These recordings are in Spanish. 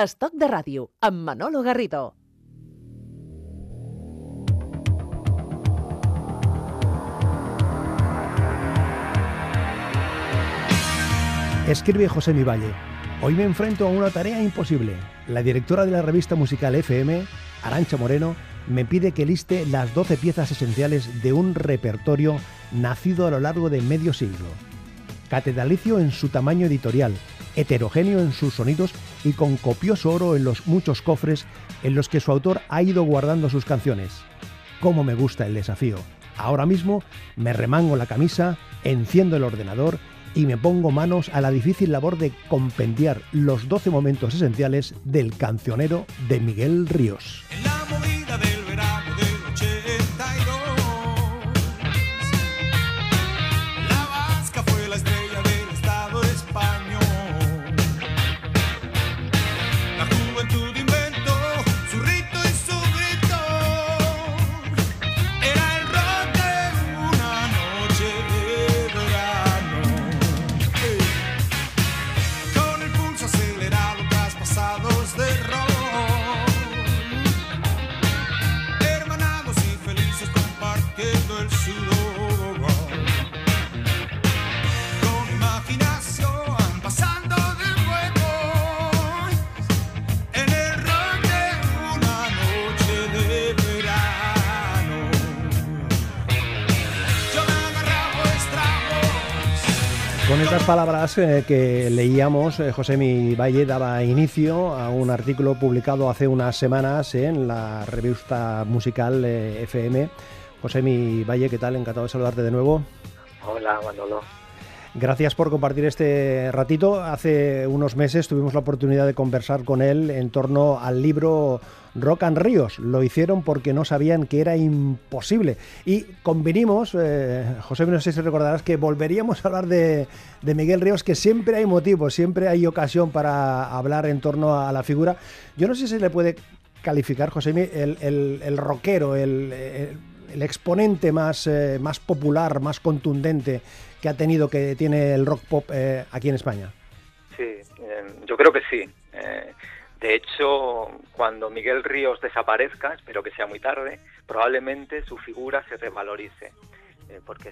Estoc de ràdio, amb Manolo Garrido. Escribe José Mi Valle. Hoy me enfrento a una tarea imposible. La directora de la revista musical FM, Arancha Moreno, me pide que liste las 12 piezas esenciales de un repertorio nacido a lo largo de medio siglo. Catedralicio en su tamaño editorial, heterogéneo en sus sonidos y con copioso oro en los muchos cofres en los que su autor ha ido guardando sus canciones. ¿Cómo me gusta el desafío? Ahora mismo me remango la camisa, enciendo el ordenador y me pongo manos a la difícil labor de compendiar los 12 momentos esenciales del cancionero de Miguel Ríos. Con estas palabras eh, que leíamos, eh, José Mi Valle daba inicio a un artículo publicado hace unas semanas en la revista musical eh, FM. José Mi Valle, ¿qué tal? Encantado de saludarte de nuevo. Hola, Manolo. Gracias por compartir este ratito. Hace unos meses tuvimos la oportunidad de conversar con él en torno al libro Rock and Ríos. Lo hicieron porque no sabían que era imposible. Y convinimos, eh, José, no sé si recordarás, que volveríamos a hablar de, Miguel Ríos, que siempre hay motivos, siempre hay ocasión para hablar en torno a la figura. Yo no sé si le puede calificar, José, el, el, el rockero, el, el, exponente más, eh, más popular, más contundente que ha tenido, que tiene el rock pop eh, aquí en España. Sí, eh, yo creo que sí. Eh, de hecho, cuando Miguel Ríos desaparezca, espero que sea muy tarde, probablemente su figura se revalorice, porque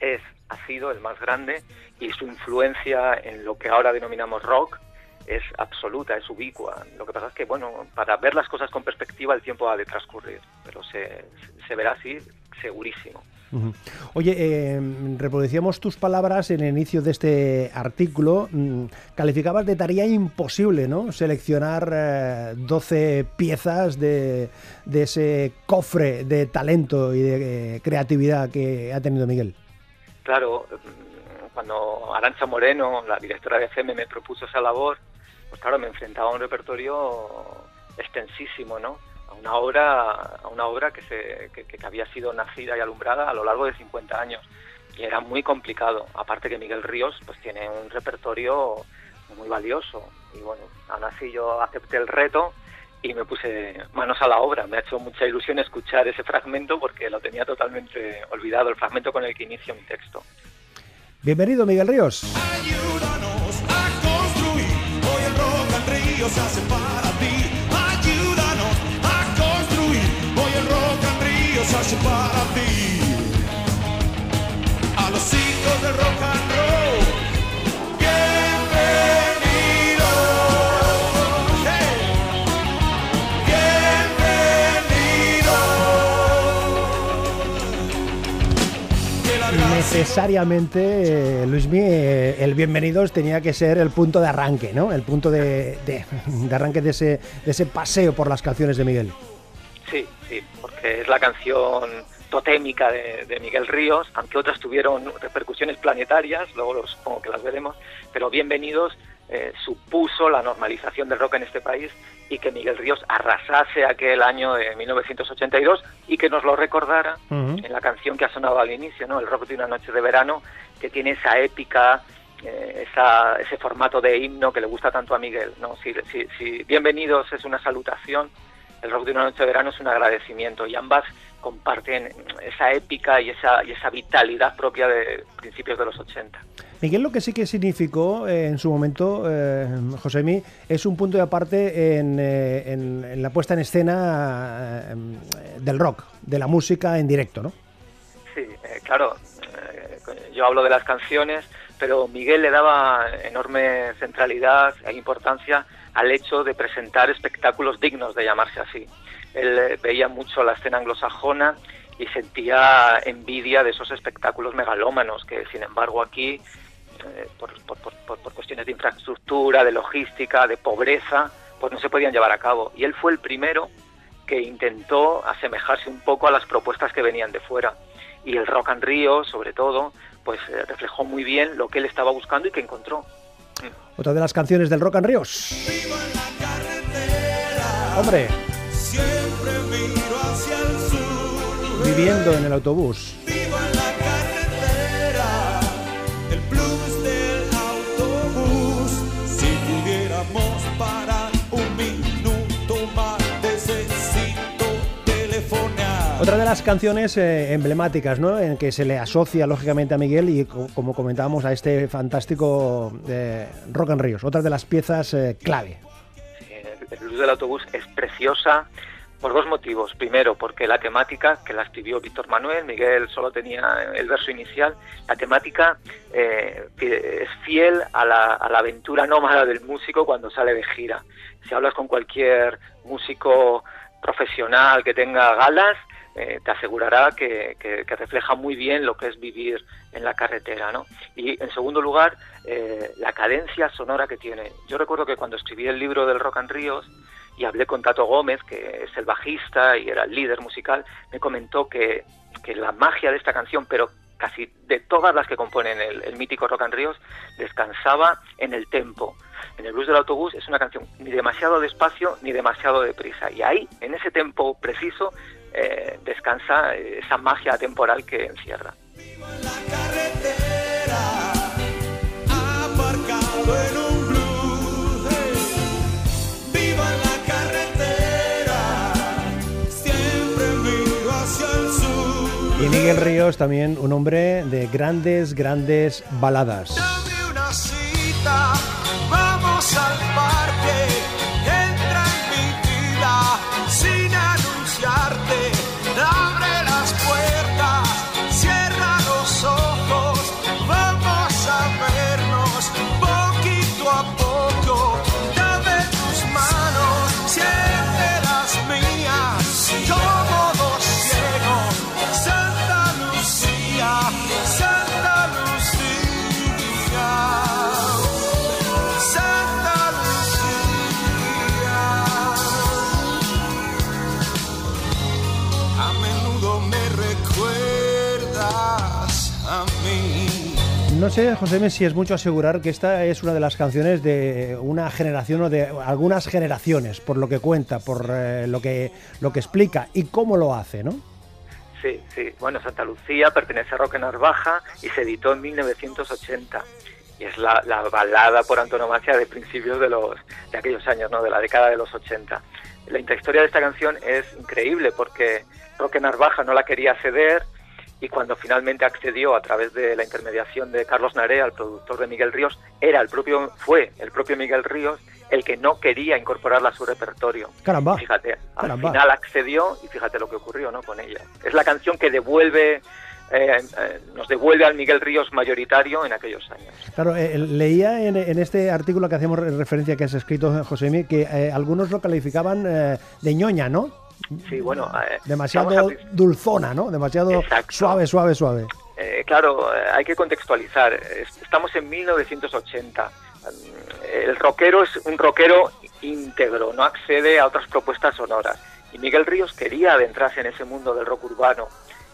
es, ha sido el más grande y su influencia en lo que ahora denominamos rock es absoluta, es ubicua. Lo que pasa es que, bueno, para ver las cosas con perspectiva el tiempo ha de transcurrir, pero se, se verá así segurísimo. Oye, eh, reproducíamos tus palabras en el inicio de este artículo. Mm, calificabas de tarea imposible, ¿no? Seleccionar 12 eh, piezas de, ese cofre de talento y de eh, creatividad que ha tenido Miguel. Claro, mm, cuando Arancha Moreno, la directora de FM, me propuso esa labor, pues claro, me enfrentaba a un repertorio extensísimo, ¿no? Una obra, a una obra que, se, que, había sido nacida y alumbrada a lo largo de 50 años. Y era muy complicado. Aparte que Miguel Ríos pues tiene un repertorio muy valioso. Y bueno, aún así yo acepté el reto y me puse manos a la obra. Me ha hecho mucha ilusión escuchar ese fragmento porque lo tenía totalmente olvidado, el fragmento con el que inicio mi texto. Bienvenido, Miguel Ríos. Ayúdanos a construir, hoy el rock ríos hace para A los hijos del rock and roll, bienvenido. bienvenido. Necesariamente, eh, Luismi, eh, el bienvenidos tenía que ser el punto de arranque, ¿no? El punto de, de, de arranque de ese, de ese paseo por las canciones de Miguel. Sí, sí, porque es la canción totémica de, Miguel Ríos, aunque otras tuvieron repercusiones planetarias, luego supongo que las veremos, pero Bienvenidos eh, supuso la normalización del rock en este país y que Miguel Ríos arrasase aquel año de 1982 y que nos lo recordara en la canción que ha sonado al inicio, ¿no? El rock de una noche de verano, que tiene esa épica, eh, esa, ese formato de himno que le gusta tanto a Miguel, ¿no? Si, si, si Bienvenidos es una salutación, el rock de una noche de verano es un agradecimiento y ambas comparten esa épica y esa, y esa vitalidad propia de principios de los 80. Miguel lo que sí que significó eh, en su momento, eh, Josemi, es un punto de aparte en, eh, en- en la puesta en escena eh, del rock, de la música en directo, ¿no? Sí, eh, claro, eh, yo hablo de las canciones, pero Miguel le daba enorme centralidad e importancia al hecho de presentar espectáculos dignos de llamarse así. Él eh, veía mucho la escena anglosajona y sentía envidia de esos espectáculos megalómanos que, sin embargo, aquí, eh, por, cuestiones de infraestructura, de logística, de pobreza, pues no se podían llevar a cabo. Y él fue el primero que intentó asemejarse un poco a las propuestas que venían de fuera. Y el Rock and Rio, sobre todo, pues eh, reflejó muy bien lo que él estaba buscando y que encontró. Otra de las canciones del Rock and Ríos. Vivo en la carretera, Hombre, viviendo en el autobús. Otra de las canciones eh, emblemáticas, ¿no? En que se le asocia lógicamente a Miguel y co- como comentábamos a este fantástico eh, Rock and Ríos. Otra de las piezas eh, clave. Eh, El blues del autobús es preciosa por dos motivos. Primero, porque la temática, que la escribió Víctor Manuel, Miguel solo tenía el verso inicial, la temática eh, es fiel a la, a la aventura nómada del músico cuando sale de gira. Si hablas con cualquier músico profesional que tenga galas, eh, te asegurará que, que- que refleja muy bien lo que es vivir en la carretera. ¿no? Y en segundo lugar, eh, la cadencia sonora que tiene. Yo recuerdo que cuando escribí el libro del Rock and Ríos y hablé con Tato Gómez, que es el bajista y era el líder musical, me comentó que, que la magia de esta canción, pero casi de todas las que componen el, el mítico Rock and Ríos, descansaba en el tempo. En el blues del autobús es una canción ni demasiado despacio ni demasiado deprisa. Y ahí, en ese tempo preciso, eh, descansa esa magia temporal que encierra. Y Miguel Ríos también un hombre de grandes, grandes baladas. No sé, José, si es mucho asegurar que esta es una de las canciones de una generación o de algunas generaciones, por lo que cuenta, por eh, lo, que, lo que explica y cómo lo hace, ¿no? Sí, sí. Bueno, Santa Lucía pertenece a Roque Narvaja y se editó en 1980. Y es la, la balada por antonomasia de principios de los de aquellos años, ¿no? De la década de los 80. La intrahistoria de esta canción es increíble porque Roque Narvaja no la quería ceder y cuando finalmente accedió a través de la intermediación de Carlos Narea, el productor de Miguel Ríos, era el propio fue el propio Miguel Ríos el que no quería incorporarla a su repertorio. Caramba. Fíjate, al Caramba. final accedió y fíjate lo que ocurrió ¿no? con ella. Es la canción que devuelve, eh, eh, nos devuelve al Miguel Ríos mayoritario en aquellos años. Claro, eh, leía en, en este artículo que hacemos re- referencia que has escrito, José, que eh, algunos lo calificaban eh, de ñoña, ¿no? Sí, bueno, eh, Demasiado a- dulzona, ¿no? Demasiado Exacto. suave, suave, suave. Eh, claro, eh, hay que contextualizar. Es- Estamos en 1980. Mm, El rockero es un rockero íntegro, no accede a otras propuestas sonoras. Y Miguel Ríos quería adentrarse en ese mundo del rock urbano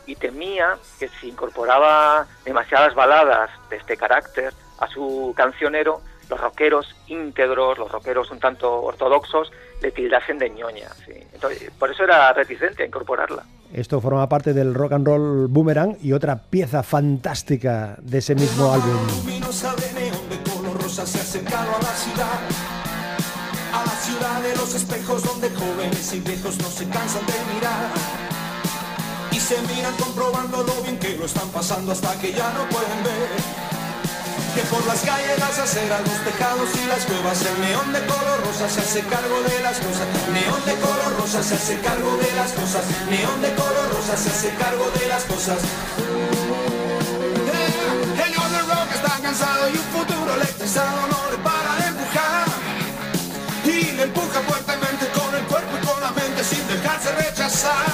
y temía que si incorporaba demasiadas baladas de este carácter a su cancionero, los rockeros íntegros, los rockeros un tanto ortodoxos, le tildasen de ñoña. sí. Entonces, por eso era reticente a incorporarla. Esto forma parte del rock and roll boomerang y otra pieza fantástica de ese mismo álbum. luminosa de neón de color rosa se ha acercado a la ciudad. A la ciudad de los espejos donde jóvenes y viejos no se cansan de mirar. Y se miran comprobando lo bien que lo están pasando hasta que ya no pueden ver. Que por las calles, las aceras, los tejados y las cuevas El neón de color rosa se hace cargo de las cosas. Neón de color rosa se hace cargo de las cosas. Neón de color rosa se hace cargo de las cosas. El neón del rock está cansado y un futuro electrizado no le para de empujar. Y le empuja fuertemente con el cuerpo y con la mente sin dejarse rechazar.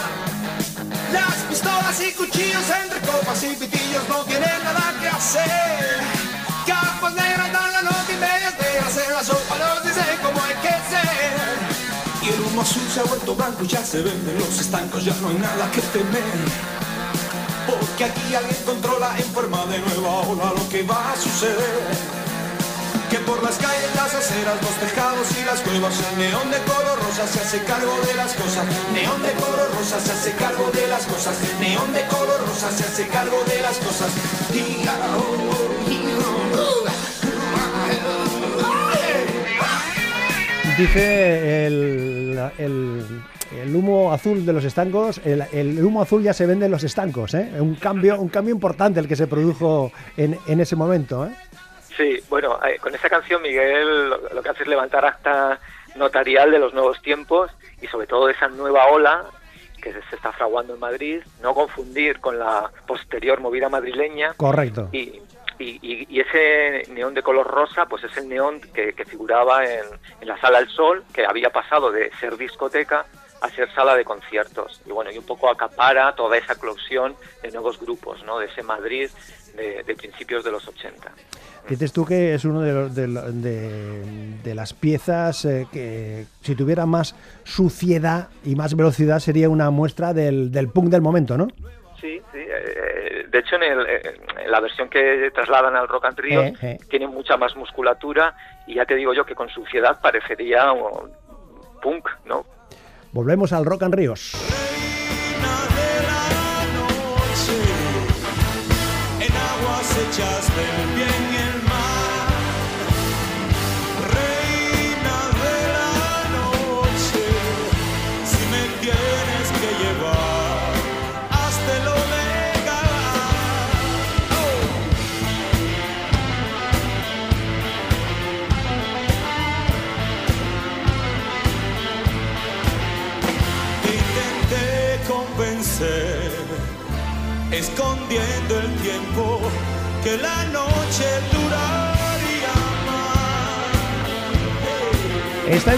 Las pistolas y cuchillos entre copas y pitillos no tienen nada que hacer. Capas negras dan la nota y medias negras en la sopa los dicen como hay que ser. Y el humo azul se ha vuelto blanco, ya se venden los estancos, ya no hay nada que temer. Porque aquí alguien controla en forma de nueva ola lo que va a suceder que por las calles, las aceras, los tejados y las cuevas el neón de color rosa se hace cargo de las cosas, neón de color rosa se hace cargo de las cosas, neón de color rosa se hace cargo de las cosas. Dice el, el, el humo azul de los estancos, el, el humo azul ya se vende en los estancos, ¿eh? Un cambio, un cambio importante el que se produjo en, en ese momento, ¿eh? Sí, bueno, eh, con esta canción Miguel lo, lo, que hace es levantar acta notarial de los nuevos tiempos y sobre todo de esa nueva ola que se, se está fraguando en Madrid, no confundir con la posterior movida madrileña. Correcto. Y, y, y, ese neón de color rosa, pues es el neón que, que figuraba en, en, la Sala del Sol, que había pasado de ser discoteca a ser sala de conciertos. Y bueno, y un poco acapara toda esa eclosión de nuevos grupos, ¿no? De ese Madrid de, de principios de los 80. Dices tú que es uno de, de, de, de las piezas eh, que si tuviera más suciedad y más velocidad sería una muestra del, del punk del momento, ¿no? Sí, sí. Eh, de hecho, en, el, en, la versión que trasladan al Rock and Rio eh, eh. tiene mucha más musculatura y ya te digo yo que con suciedad parecería un punk, ¿no? Volvemos al Rock and Ríos. hechas del bien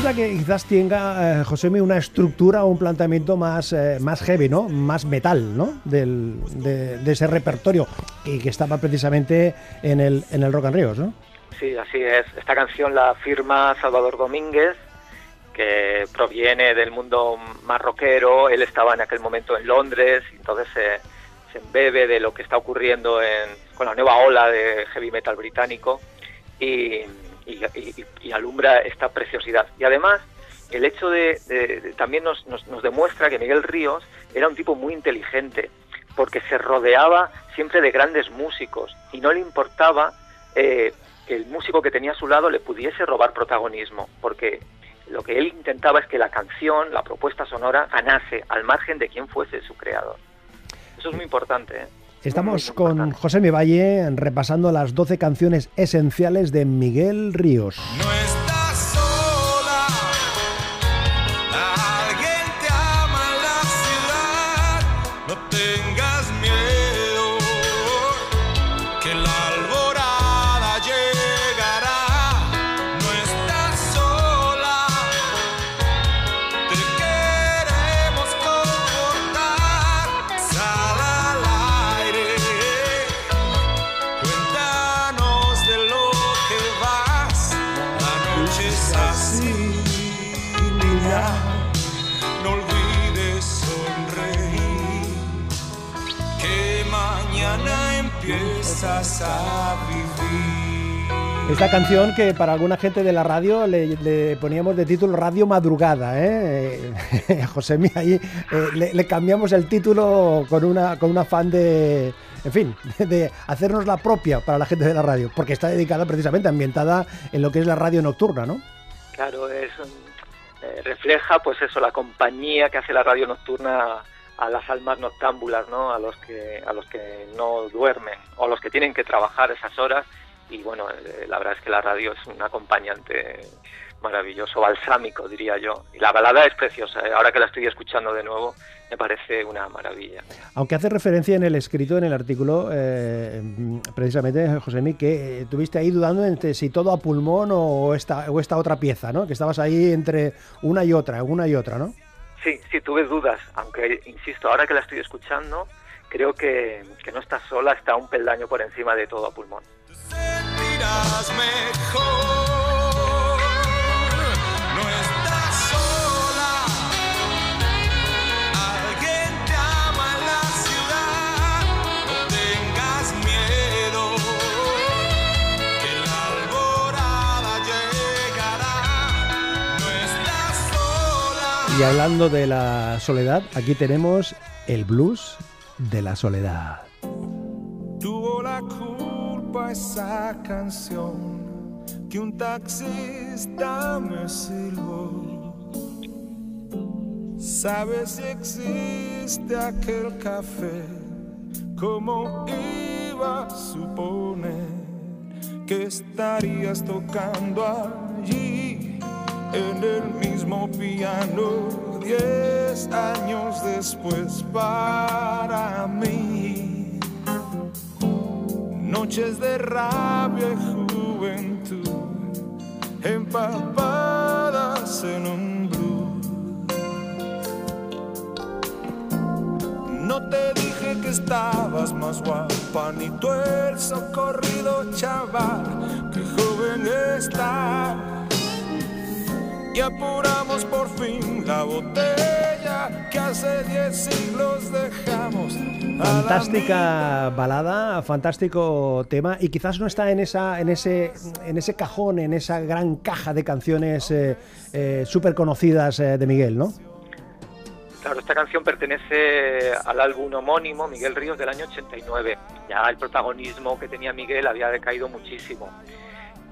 la que quizás tenga, eh, José, una estructura o un planteamiento más, eh, más heavy, ¿no? Más metal, ¿no? Del, de, de, ese repertorio y que estaba precisamente en el, en el Rock and Ríos, ¿no? Sí, así es. Esta canción la firma Salvador Domínguez, que proviene del mundo más rockero. Él estaba en aquel momento en Londres, entonces se, se embebe de lo que está ocurriendo en, con la nueva ola de heavy metal británico y, y, alumbra esta preciosidad. Y además, el hecho de, también nos, nos, nos, demuestra que Miguel Ríos era un tipo muy inteligente, porque se rodeaba siempre de grandes músicos y no le importaba eh, que el músico que tenía a su lado le pudiese robar protagonismo, porque lo que él intentaba es que la canción, la propuesta sonora, ganase al margen de quién fuese su creador. Eso es muy importante. ¿eh? Estamos con. José Mi Valle repasando las 12 canciones esenciales de Miguel Ríos. No estás sola, alguien te ama en la ciudad, no tengas Esta canción que para alguna gente de la radio le, le poníamos de título Radio Madrugada, ¿eh? José Mí, ahí eh, le, le, cambiamos el título con una con un afán de, en fin, de hacernos la propia para la gente de la radio, porque está dedicada precisamente, ambientada en lo que es la radio nocturna, ¿no? Claro, es eh, refleja pues eso, la compañía que hace la radio nocturna a las almas noctámbulas, ¿no? A los que a los que no duermen o a los que tienen que trabajar esas horas y bueno, eh, la verdad es que la radio es un acompañante maravilloso, balsámico, diría yo. Y la balada es preciosa, ¿eh? ahora que la estoy escuchando de nuevo, me parece una maravilla. Aunque hace referencia en el escrito, en el artículo, eh, precisamente, José que tuviste ahí dudando entre si todo a pulmón o esta, o esta otra pieza, ¿no? Que estabas ahí entre una y otra, una y otra, ¿no? Sí, sí, tuve dudas, aunque, insisto, ahora que la estoy escuchando, creo que, que no está sola, está un peldaño por encima de todo a pulmón. Y hablando de la soledad, aquí tenemos el blues de la soledad. Tuvo la culpa esa canción que un taxista me silbó. ¿Sabes si existe aquel café? ¿Cómo iba a suponer que estarías tocando allí? En el mismo piano diez años después para mí. Noches de rabia y juventud empapadas en un blues. No te dije que estabas más guapa, ni tú el socorrido chaval, que joven estás y apuramos por fin la botella que hace diez siglos dejamos. Fantástica balada, fantástico tema y quizás no está en esa, en ese, en ese cajón, en esa gran caja de canciones eh, eh, súper conocidas eh, de Miguel, ¿no? Claro, esta canción pertenece al álbum homónimo Miguel Ríos del año 89. Ya el protagonismo que tenía Miguel había decaído muchísimo.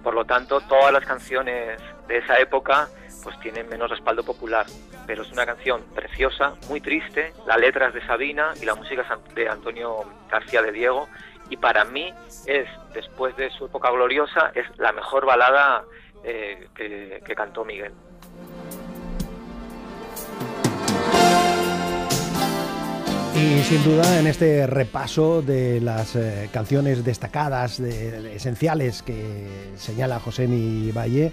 Por lo tanto, todas las canciones de esa época pues tienen menos respaldo popular, pero es una canción preciosa, muy triste, la letra es de Sabina y la música es de Antonio García de Diego. Y para mí es, después de su época gloriosa, es la mejor balada eh, que, cantó Miguel. Y sin duda en este repaso de las eh, canciones destacadas, esenciales que señala José Mi Valle,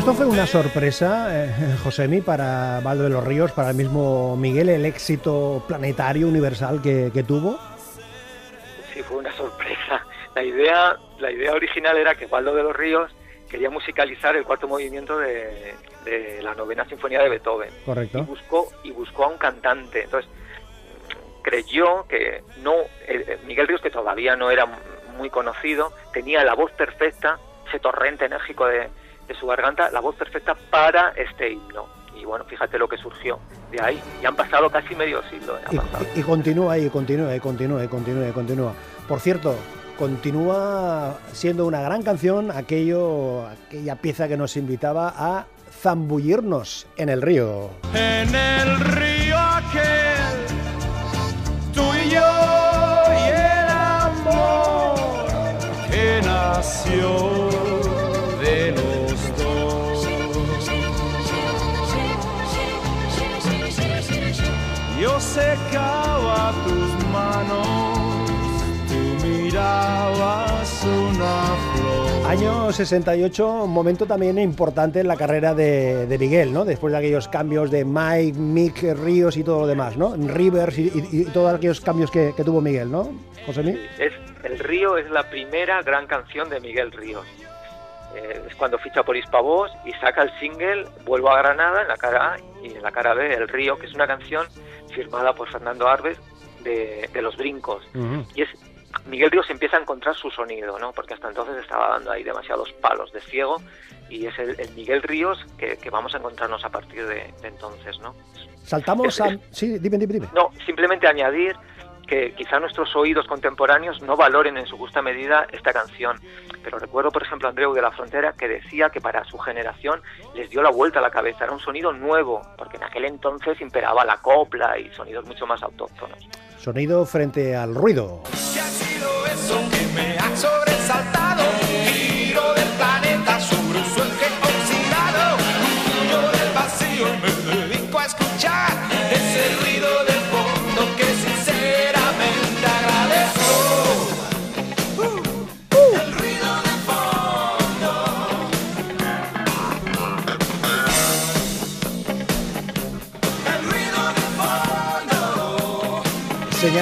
Esto fue una sorpresa, eh, Josemi, para Valdo de los Ríos, para el mismo Miguel, el éxito planetario, universal que, tuvo. Sí, fue una sorpresa. La idea, la idea original era que Valdo de los Ríos quería musicalizar el cuarto movimiento de, la novena sinfonía de Beethoven. Correcto. Y buscó, y buscó a un cantante. Entonces, creyó que no, Miguel Ríos, que todavía no era muy conocido, tenía la voz perfecta, ese torrente enérgico de, de su garganta la voz perfecta para este himno. Y bueno, fíjate lo que surgió de ahí. Y han pasado casi medio siglo. ¿eh? Y, continúa y continúa y continúa y continúa y continúa. Por cierto, continúa siendo una gran canción aquello, aquella pieza que nos invitaba a zambullirnos en el río. En el río una flor. Año 68, un momento también importante en la carrera de, Miguel, ¿no? Después de aquellos cambios de Mike, Mick, Ríos y todo lo demás, ¿no? Rivers y, todos aquellos cambios que, tuvo Miguel, ¿no? José Es, el Río es la primera gran canción de Miguel Ríos. Eh, es cuando ficha por Hispavoz y saca el single Vuelvo a Granada en la cara A y en la cara B El Río, que es una canción firmada por Fernando Arbes, de, Los Brincos. Y es Miguel Ríos empieza a encontrar su sonido, ¿no? Porque hasta entonces estaba dando ahí demasiados palos de ciego y es el, Miguel Ríos que, vamos a encontrarnos a partir de, entonces, ¿no? Saltamos a... Sí, dime, dime, dime. No, simplemente añadir que quizá nuestros oídos contemporáneos no valoren en su justa medida esta canción. Pero recuerdo, por ejemplo, a Andreu de la Frontera que decía que para su generación les dio la vuelta a la cabeza. Era un sonido nuevo, porque en aquel entonces imperaba la copla y sonidos mucho más autóctonos. Sonido frente al ruido. ¿Qué ha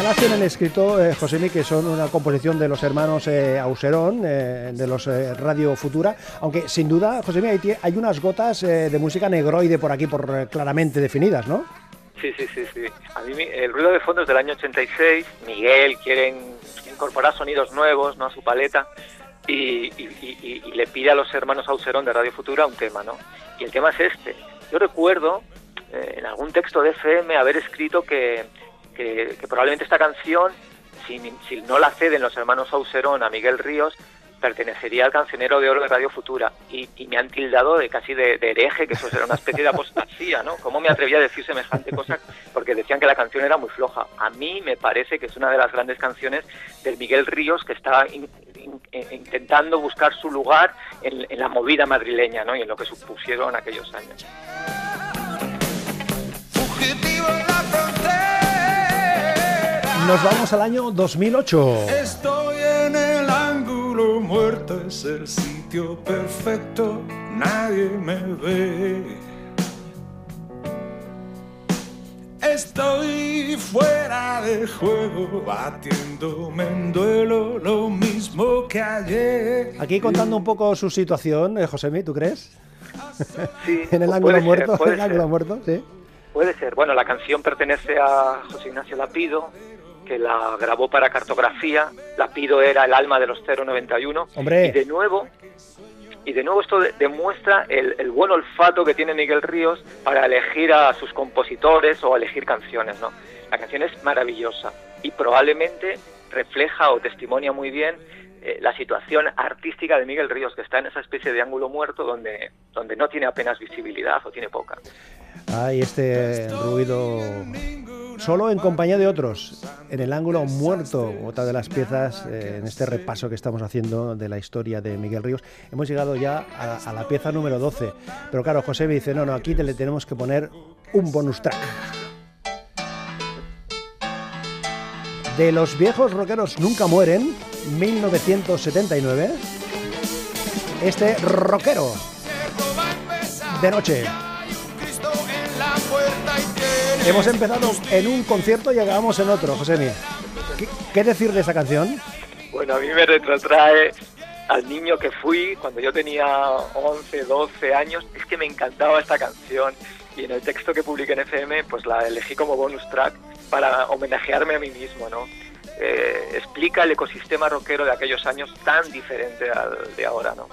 Señalaste en el escrito, eh, Josemi, que son una composición de los hermanos eh, Auserón, eh, de los eh, Radio Futura, aunque sin duda, Josemi, hay, hay unas gotas de música negroide por aquí, por claramente definidas, ¿no? Sí, sí, sí, sí. El ruido de fondo es del año 86. Miguel quiere in- incorporar sonidos nuevos ¿no? a su paleta y, y- le pide a los hermanos Auserón de Radio Futura un tema, ¿no? Y el tema es este. Yo recuerdo en algún texto de FM haber escrito que, que- probablemente esta canción, si, no la ceden los hermanos Auserón a Miguel Ríos, pertenecería al cancionero de oro de Radio Futura y, me han tildado de casi de, hereje, que eso será una especie de apostasía, ¿no? ¿Cómo me atreví a decir semejante cosa? Porque decían que la canción era muy floja. A mí me parece que es una de las grandes canciones del Miguel Ríos que está eh, intentando buscar su lugar en, en la movida madrileña, ¿no? Y en lo que supusieron aquellos años. Frontera. Nos vamos al año 2008. Estoy en el ángulo muerto, es el sitio perfecto, nadie me ve. Estoy fuera de juego, batiéndome en duelo, lo mismo que ayer. Aquí contando un poco su situación, eh, Josemi, ¿tú crees? Sí, En el puede ángulo ser, muerto, puede en el ángulo ser. muerto, sí. Puede ser. Bueno, la canción pertenece a José Ignacio Lapido, que la grabó para cartografía. Lapido era el alma de los 091. Hombre. Y de nuevo, y de nuevo esto de- demuestra el, el buen olfato que tiene Miguel Ríos para elegir a sus compositores o elegir canciones, ¿no? La canción es maravillosa y probablemente refleja o testimonia muy bien eh, la situación artística de Miguel Ríos, que está en esa especie de ángulo muerto donde, donde no tiene apenas visibilidad o tiene poca. Hay este ruido solo en compañía de otros. En el ángulo muerto, otra de las piezas eh, en este repaso que estamos haciendo de la historia de Miguel Ríos. Hemos llegado ya a, a la pieza número 12. Pero claro, José me dice, no, no, aquí te le tenemos que poner un bonus track. De los viejos rockeros nunca mueren, 1979. Este rockero de noche. Hemos empezado en un concierto y acabamos en otro, Josemi. ¿Qué, qué decir de esa canción? Bueno, a mí me retrotrae al niño que fui cuando yo tenía 11, 12 años. Es que me encantaba esta canción y en el texto que publiqué en FM pues la elegí como bonus track para homenajearme a mí mismo, ¿no? Eh, explica el ecosistema rockero de aquellos años tan diferente al de ahora, ¿no?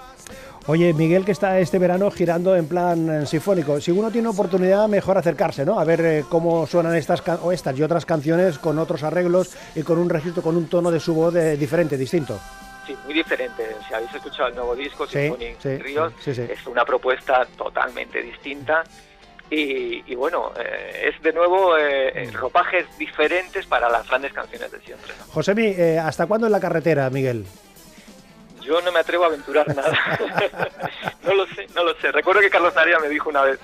Oye, Miguel que está este verano girando en plan eh, sinfónico. Si uno tiene oportunidad, mejor acercarse, ¿no? A ver eh, cómo suenan estas o estas y otras canciones con otros arreglos y con un registro, con un tono de su voz eh, diferente, distinto. Sí, muy diferente. Si habéis escuchado el nuevo disco, Sí, sí, Ríos, es una propuesta totalmente distinta. Y, y bueno, eh, es de nuevo eh, eh, ropajes diferentes para las grandes canciones de siempre. ¿no? Josemi, eh, ¿hasta cuándo en la carretera, Miguel? Yo no me atrevo a aventurar nada. no lo sé, no lo sé. Recuerdo que Carlos Narea me dijo una vez,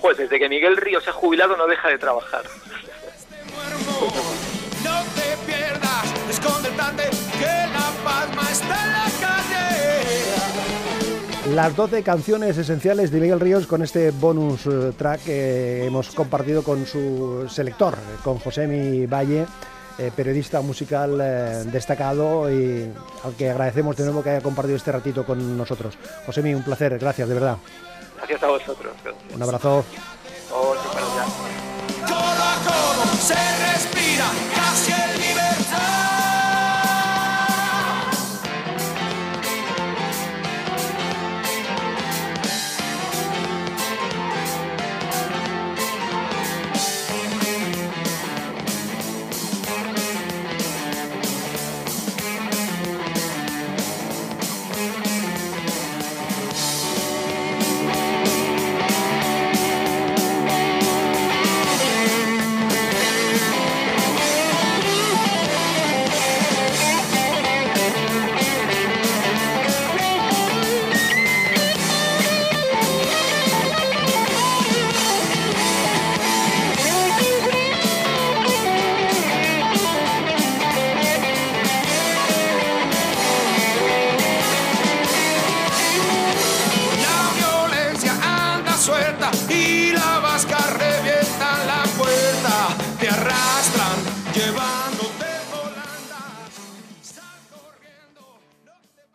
Joder, desde que Miguel Ríos se ha jubilado no deja de trabajar. muermo. No te pierdas, Las 12 canciones esenciales de Miguel Ríos con este bonus eh, track que hemos compartido con su selector, con Josemi Valle, eh, periodista musical eh, destacado y al que agradecemos de nuevo que haya compartido este ratito con nosotros. Josemi, un placer, gracias, de verdad. Gracias a vosotros. Gracias. Un abrazo. Oh, a se respira.